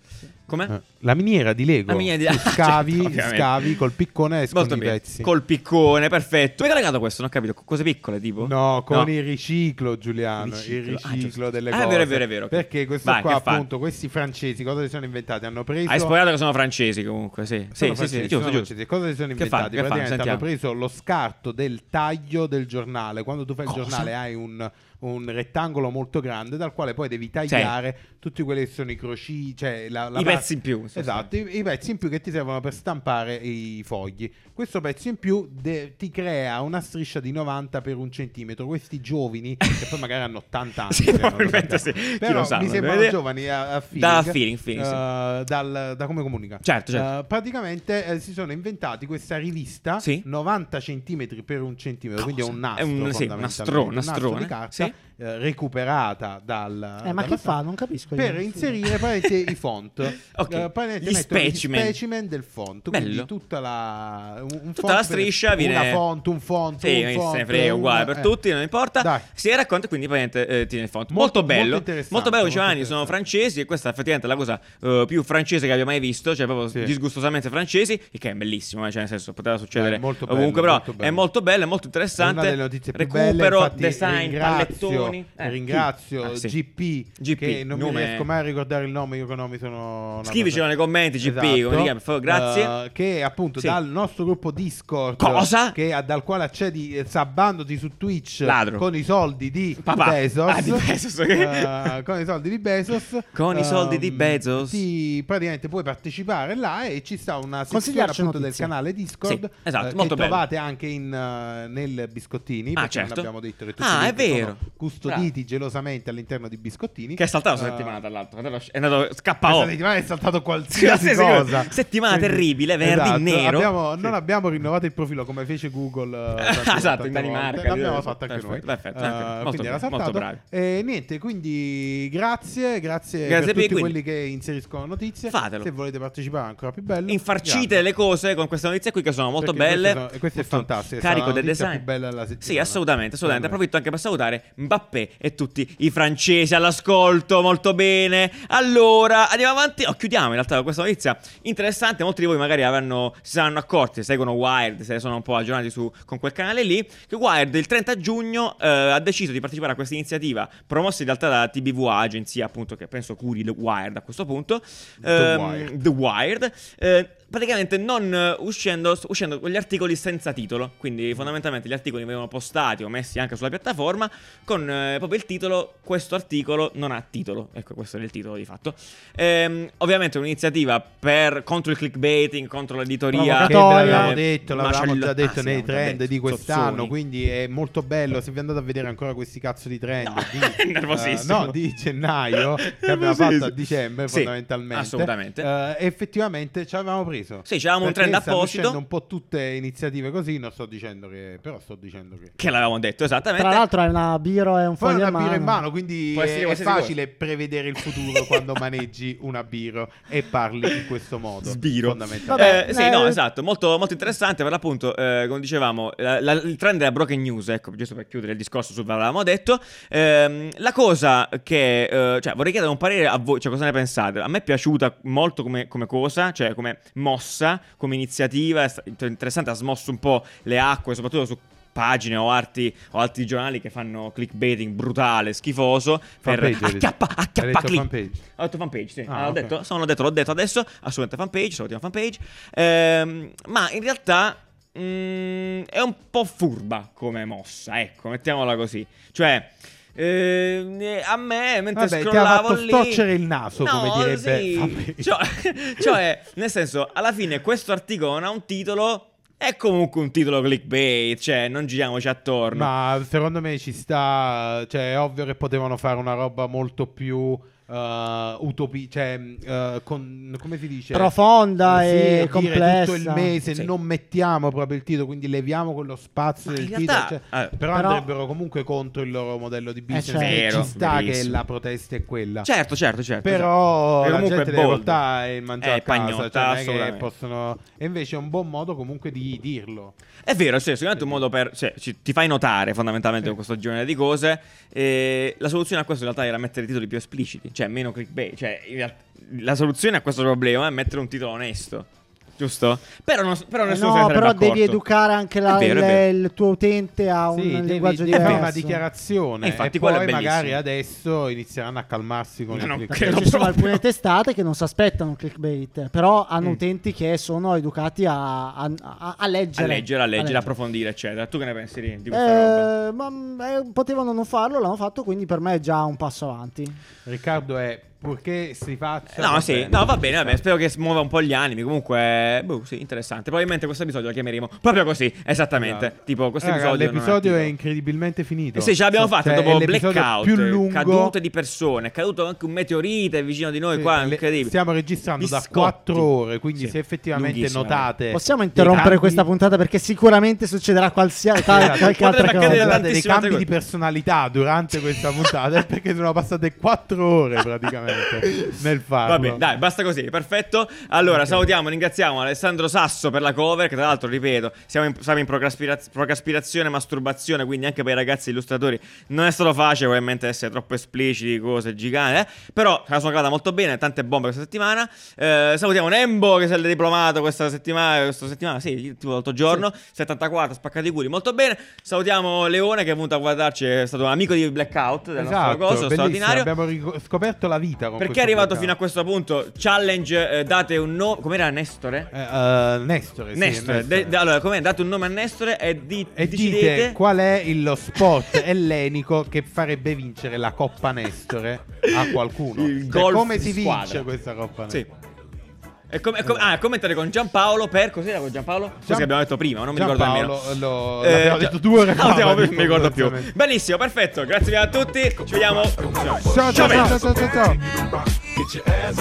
Come? Eh, La miniera di Lego. La miniera di- Tu scavi, Certo, ovviamente. scavi col piccone escono i bene. pezzi. Col piccone, perfetto. È collegato questo? Non ho capito. Cose piccole, tipo? No, con No. il riciclo, Giuliano. Riciclo. Il Ah, riciclo giusto. delle Ah, è cose. vero, è vero, è vero. Perché questo Vai, qua, appunto, questi francesi, cosa si sono inventati? Hanno preso. Hai spoilerato che sono francesi comunque, sì. Sì, Sono sì, sì, francesi, giusto, sono giusto. francesi. Cosa si sono Che inventati? fanno? Praticamente hanno preso lo scarto del taglio del giornale. Quando tu fai il Cosa? giornale hai un, un rettangolo molto grande dal quale poi devi tagliare tutti quelli che sono i croci, cioè la, la I parte- pezzi in più. Esatto, i, i pezzi in più che ti servono per stampare i fogli. Questo pezzo in più de- ti crea una striscia di 90 per un centimetro. Questi giovani, che poi magari hanno 80 anni, Sì, cioè, probabilmente sì. Però sa, mi sembrano vede. giovani a, a feeling, Da feeling, feeling, sì. eh, dal- da come comunica. Certo, certo. Eh, praticamente eh, si sono inventati questa rivista Sì. 90 centimetri per un centimetro, quindi è un Cosa? nastro, È un- sì, nastrone, un nastro nastrone, di carta sì. Eh, recuperata dal Eh, ma che fa? Non capisco. per io. inserire praticamente i font. Ok. Eh, praticamente Gli specimen. specimen del font. Bello. Quindi tutta la, un, un Tutta font la striscia viene- Una font, un font, Sì, un font. se ne frega, un- uguale per eh. tutti, non importa. Dai. Si racconta quindi praticamente eh, tiene il font. Molto- Molto, molto bello. interessante, Molto bello, molto Giovanni, sono francesi e questa effettivamente è la cosa eh, più francese che abbia mai visto, cioè proprio Sì. disgustosamente francesi, il che è bellissimo, cioè nel senso poteva succedere È molto bello, ovunque, però molto è molto bello, è molto interessante. È una delle notizie più Recupero, belle, infatti design, ringrazio, pallettoni. Eh, ringrazio? Ah, sì. GP, GP, che non nome- mi riesco mai a ricordare il nome, io con nomi sono... Scrivicelo cosa- nei commenti, GP, Esatto. come ti chiami, grazie. Eh, che appunto Sì. dal nostro gruppo Discord Cosa? che, dal quale accedi eh, sabbandoti su Twitch Ladro. con i soldi di Papà. Bezos, Ah, di Bezos, ok. Eh, con i soldi di Bezos Con i soldi di ehm, Bezos. ti praticamente puoi partecipare là e ci sta una sezione appunto del canale Discord Sì, esatto, eh, molto che bello. trovate anche in, nel Biscottini Ah, perché non certo. abbiamo detto che tutti Ah, è vero. Custoditi gelosamente all'interno di biscottini. Che è saltato una Eh, settimana, tra l'altro. È andato Questa scappato. settimana è saltato qualsiasi cosa. settimana terribile, venerdì esatto, nero. abbiamo- Sì. Non abbiamo rinnovato il profilo come fece Google. tante- Esatto, tante in Danimarca. L'abbiamo fatto anche Perfetto, noi. perfetto, Eh, anche- molto quindi era molto saltato. bravi. E niente, quindi grazie, grazie, Grazie per tutti quindi- quelli che inseriscono notizie. Fatelo. Se volete partecipare ancora più bello. Infarcite Grazie. le cose con queste notizie qui che sono molto Perché belle. sono- e queste è fantastico, Carico del design. più bella della settimana. Sì, assolutamente, assolutamente. Approfitto anche per salutare Mbappé e tutti i francesi all'ascolto. Molto bene. Allora, andiamo avanti. Oh, chiudiamo in realtà questa notizia interessante. Molti di voi magari avranno, si saranno accorti, seguono Wired, se sono un po' aggiornati su, con quel canale lì. Che Wired il 30 giugno eh, ha deciso di partecipare a questa iniziativa promossa in realtà da TBVA, agenzia appunto che penso curi il Wired a questo punto. The Ehm, Wired. The Wired. eh, praticamente non eh, uscendo, uscendo con gli articoli senza titolo. Quindi fondamentalmente gli articoli venivano postati o messi anche sulla piattaforma con eh, proprio il titolo. Questo articolo non ha titolo. Ecco, questo è il titolo di fatto. Ehm, ovviamente è un'iniziativa per, contro il clickbaiting, contro l'editoria. Che l'avevamo eh, detto, l'avevamo già detto ah, nei trend detto, di quest'anno, sozzoni. quindi è molto bello. Se vi andate a vedere ancora questi cazzo di trend No, di, nervosissimo. eh, no, di gennaio che abbiamo fatto a dicembre Sì, fondamentalmente. assolutamente. eh, effettivamente ci avevamo preso. Sì, c'avevamo un trend apposito. un po' tutte iniziative così, non sto dicendo che però sto dicendo che Che l'avevamo detto esattamente. Tra l'altro hai una biro e un poi foglio una in birra in mano. mano, quindi è, è facile prevedere il futuro quando maneggi una biro e parli in questo modo. Sbiro. Fondamentalmente. Vabbè, Eh, sì, eh, no, esatto, molto, molto interessante per l'appunto, eh, come dicevamo, la- la- il trend della broken news, ecco, giusto per chiudere il discorso sul l'avevamo detto, ehm, la cosa che, eh, cioè vorrei chiedere un parere a voi, cioè cosa ne pensate? A me è piaciuta molto come, come cosa, cioè come mossa, come iniziativa, è interessante, ha smosso un po' le acque, soprattutto su pagine o arti o altri giornali che fanno clickbaiting brutale, schifoso per Fanpage, acchiappa, acchiappa detto click. fanpage. Ho detto fanpage, sì. Ah, Ah, l'ho, ok. detto, sono- l'ho detto, l'ho detto adesso. Assolutamente fanpage, salutiamo fanpage. Ehm, ma in realtà mm, è un po' furba come mossa, ecco, mettiamola così. Cioè, eh, a me mentre Vabbè, ti ha scrollavo fatto lì... storcere il naso, No, come direbbe sì. Cioè, cioè, nel senso, alla fine questo articolo non ha un titolo... È comunque un titolo clickbait, cioè non giriamoci attorno. Ma secondo me ci sta, cioè è ovvio che potevano fare una roba molto più uh, utopi, cioè uh, con, come si dice? Profonda Sì, e complessa. tutto il mese Sì. non mettiamo proprio il titolo, quindi leviamo quello spazio Ma del titolo, realtà- cioè, eh, però, però- andrebbero comunque contro il loro modello di business, certo. e Vero, ci sta che verissimo. la protesta è quella. Certo, certo, certo. Però certo. la comunque gente è deve portare il mangiare È a casa, cioè è che possono... E invece è un buon modo comunque di dirlo. È vero, sì, sicuramente un modo per. Cioè, ci- ti fai notare fondamentalmente con questo genere di cose. E la soluzione a questo in realtà era mettere titoli più espliciti, cioè meno clickbait. Cioè, la soluzione a questo problema è mettere un titolo onesto. Giusto? Però, non, però Eh nessuno no, se ne sarebbe però devi accorto. educare anche la- È vero, è vero. il, tuo utente a un Sì, devi, linguaggio devi diverso. una dichiarazione E infatti e quello poi è bellissimo. magari adesso inizieranno a calmarsi con No, il non click. Perché credo ci sono alcune testate che non si aspettano clickbait, però hanno Mm. utenti che sono educati a, a- a- a leggere. A leggere, a leggere, a approfondire, eccetera. Tu che ne pensi di, di questa roba? Eh, ma eh, potevano non farlo, l'hanno fatto, quindi per me è già un passo avanti. Riccardo è purché si faccia. No, va sì, bene. no, va bene, vabbè, spero che muova un po' gli animi. Comunque, boh, sì, interessante. Probabilmente questo episodio lo chiameremo proprio così, esattamente. Esatto. Tipo, questo Raga, episodio. l'episodio è titolo. incredibilmente finito. Eh sì, ce l'abbiamo fatta Cioè, dopo è blackout, più lungo. cadute di persone, è caduto anche un meteorite vicino di noi Sì, qua, le- incredibile. Stiamo registrando da Biscotti. 4 ore, quindi Sì, se effettivamente lunghissimo, notate Possiamo interrompere cambi- questa puntata perché sicuramente succederà qualsiasi Esatto. qualche altra cosa. Dei cambi di personalità durante questa puntata è perché sono passate 4 ore praticamente nel farlo. Va bene, dai, basta così, perfetto. Allora, salutiamo, ringraziamo Alessandro Sasso per la cover, che tra l'altro, ripeto, siamo in, siamo in procraspiraz- procraspirazione, masturbazione, quindi anche per i ragazzi illustratori non è stato facile probabilmente essere troppo espliciti, cose giganti, eh. però la sono cavata molto bene, tante bombe questa settimana. Eh, salutiamo Nembo che si è diplomato questa settimana, questa settimana, sì, tipo l'altro giorno, 74, spaccati i culi, molto bene. Salutiamo Leone che è venuto a guardarci, è stato un amico di Blackout del nostro Esatto, coso, bellissimo, straordinario. abbiamo ric- scoperto la vita con Perché è arrivato fino a questo punto? Challenge, eh, date un nome. Com'era Nestore? Eh, eh, Nestore, sì, Nestore. Nestore. De- allora, com'è? Date un nome a Nestore e, di- E decidete. dite qual è lo sport ellenico che farebbe vincere la Coppa Nestore a qualcuno. Il Cioè, golf come si squadra. vince questa Coppa Sì. E com- e com- ah, commentare con Giampaolo per cos'era con Giampaolo? Così Gian- che abbiamo detto prima, non mi ricordo nemmeno. Giampaolo, lo- Eh, l'abbiamo Gia- detto due ore fa, non mi ricordo più. Benissimo, perfetto. Grazie a tutti. Ci vediamo. Ciao ciao ciao ciao ciao. ciao. Get